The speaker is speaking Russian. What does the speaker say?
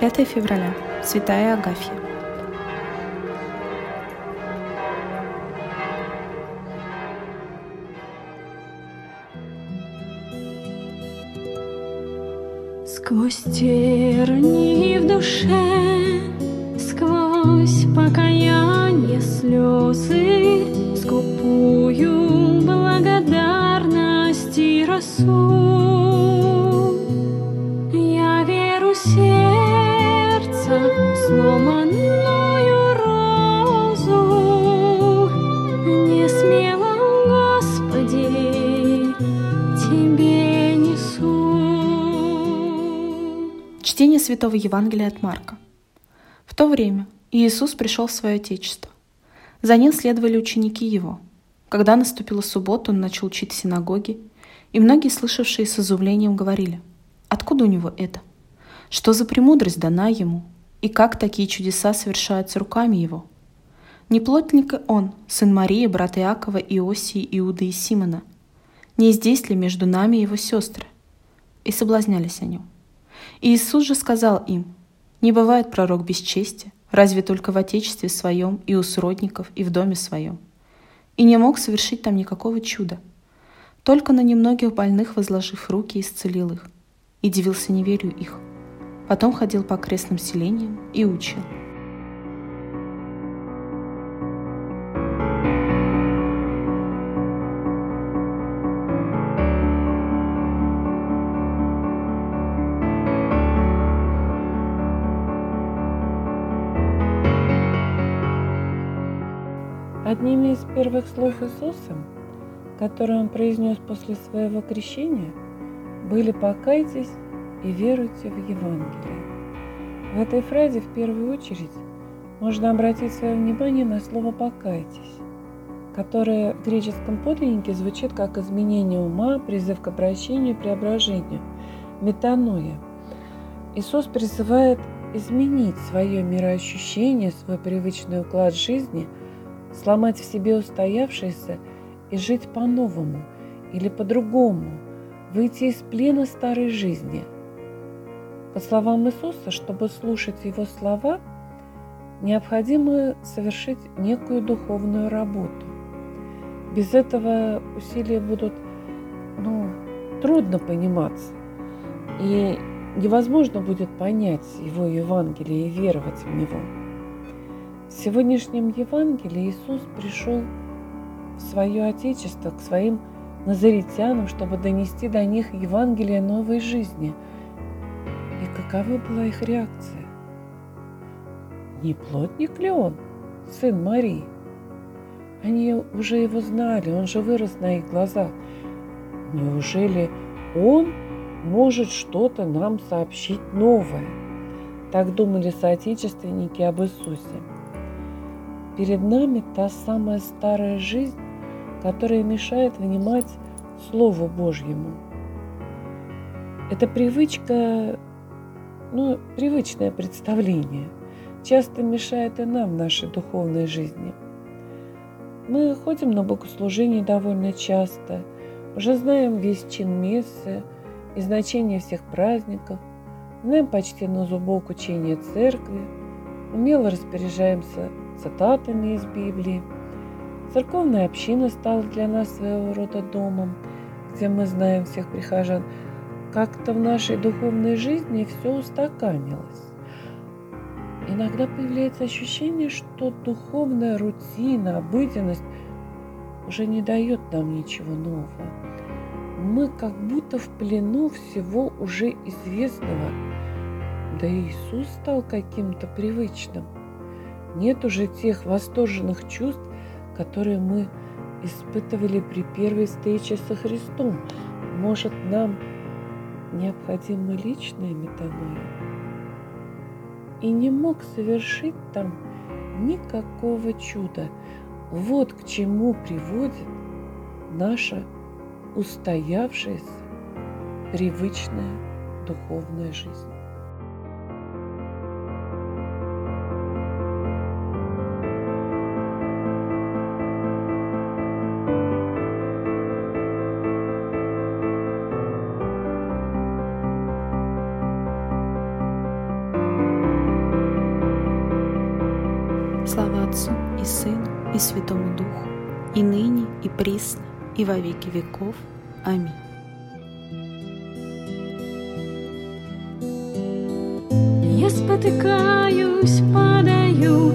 5 февраля. Святая Агафья. Сквозь тернии в душе, сквозь покаяние слезы, скупую благодарности росу. Я веру сердца сломанную розу, не смело, Господи, Тебе несу. Чтение Святого Евангелия от Марка. В то время Иисус пришел в свое Отечество. За ним следовали ученики Его. Когда наступила суббота, Он начал учить в синагоге, и многие, слышавшие с изумлением, говорили, «Откуда у Него это? Что за премудрость дана Ему? И как такие чудеса совершаются руками Его?» Не плотник ли Он, сын Марии, брат Иакова, Иосии, Иуды и Симона? Не здесь ли между нами Его сестры? И соблазнялись о Нем. И Иисус же сказал им, «Не бывает пророк без чести, разве только в отечестве своем и у сродников, и в доме своем». И не мог совершить там никакого чуда. Только на немногих больных, возложив руки, исцелил их. И дивился неверию их. Потом ходил по окрестным селениям и учил. Одними из первых слов Иисуса, которые он произнес после своего крещения, были «покайтесь и веруйте в Евангелие». В этой фразе в первую очередь можно обратить свое внимание на слово «покайтесь», которое в греческом подлиннике звучит как изменение ума, призыв к обращению преображению, метаноя. Иисус призывает изменить свое мироощущение, свой привычный уклад жизни – сломать в себе устоявшееся и жить по-новому или по-другому, выйти из плена старой жизни. По словам Иисуса, чтобы слушать Его слова, необходимо совершить некую духовную работу. Без этого усилия будут ну, трудно пониматься, и невозможно будет понять Его Евангелие и веровать в него – в сегодняшнем Евангелии Иисус пришел в свое Отечество, к своим назаритянам, чтобы донести до них Евангелие новой жизни. Какова была их реакция? Не плотник ли он, сын Марии? Они уже его знали, он же вырос на их глазах. Неужели он может что-то нам сообщить новое? Так думали соотечественники об Иисусе. Перед нами та самая старая жизнь, которая мешает внимать Слову Божьему. Это привычка, ну, привычное представление, часто мешает и нам в нашей духовной жизни. Мы ходим на богослужение довольно часто, уже знаем весь чин мессы и значение всех праздников, знаем почти на зубок учение церкви, умело распоряжаемся цитатами из Библии. Церковная община стала для нас своего рода домом, где мы знаем всех прихожан. Как-то в нашей духовной жизни все устаканилось. Иногда появляется ощущение, что духовная рутина, обыденность уже не дает нам ничего нового. Мы как будто в плену всего уже известного. Да и Иисус стал каким-то привычным. Нет уже тех восторженных чувств, которые мы испытывали при первой встрече со Христом. Может, нам необходима личная метаноя? И не мог совершить там никакого чуда. Вот к чему приводит наша устоявшаяся привычная духовная жизнь. Отцу и Сыну и Святому Духу, и ныне, и присно, и во веки веков. Аминь. Я спотыкаюсь, падаю,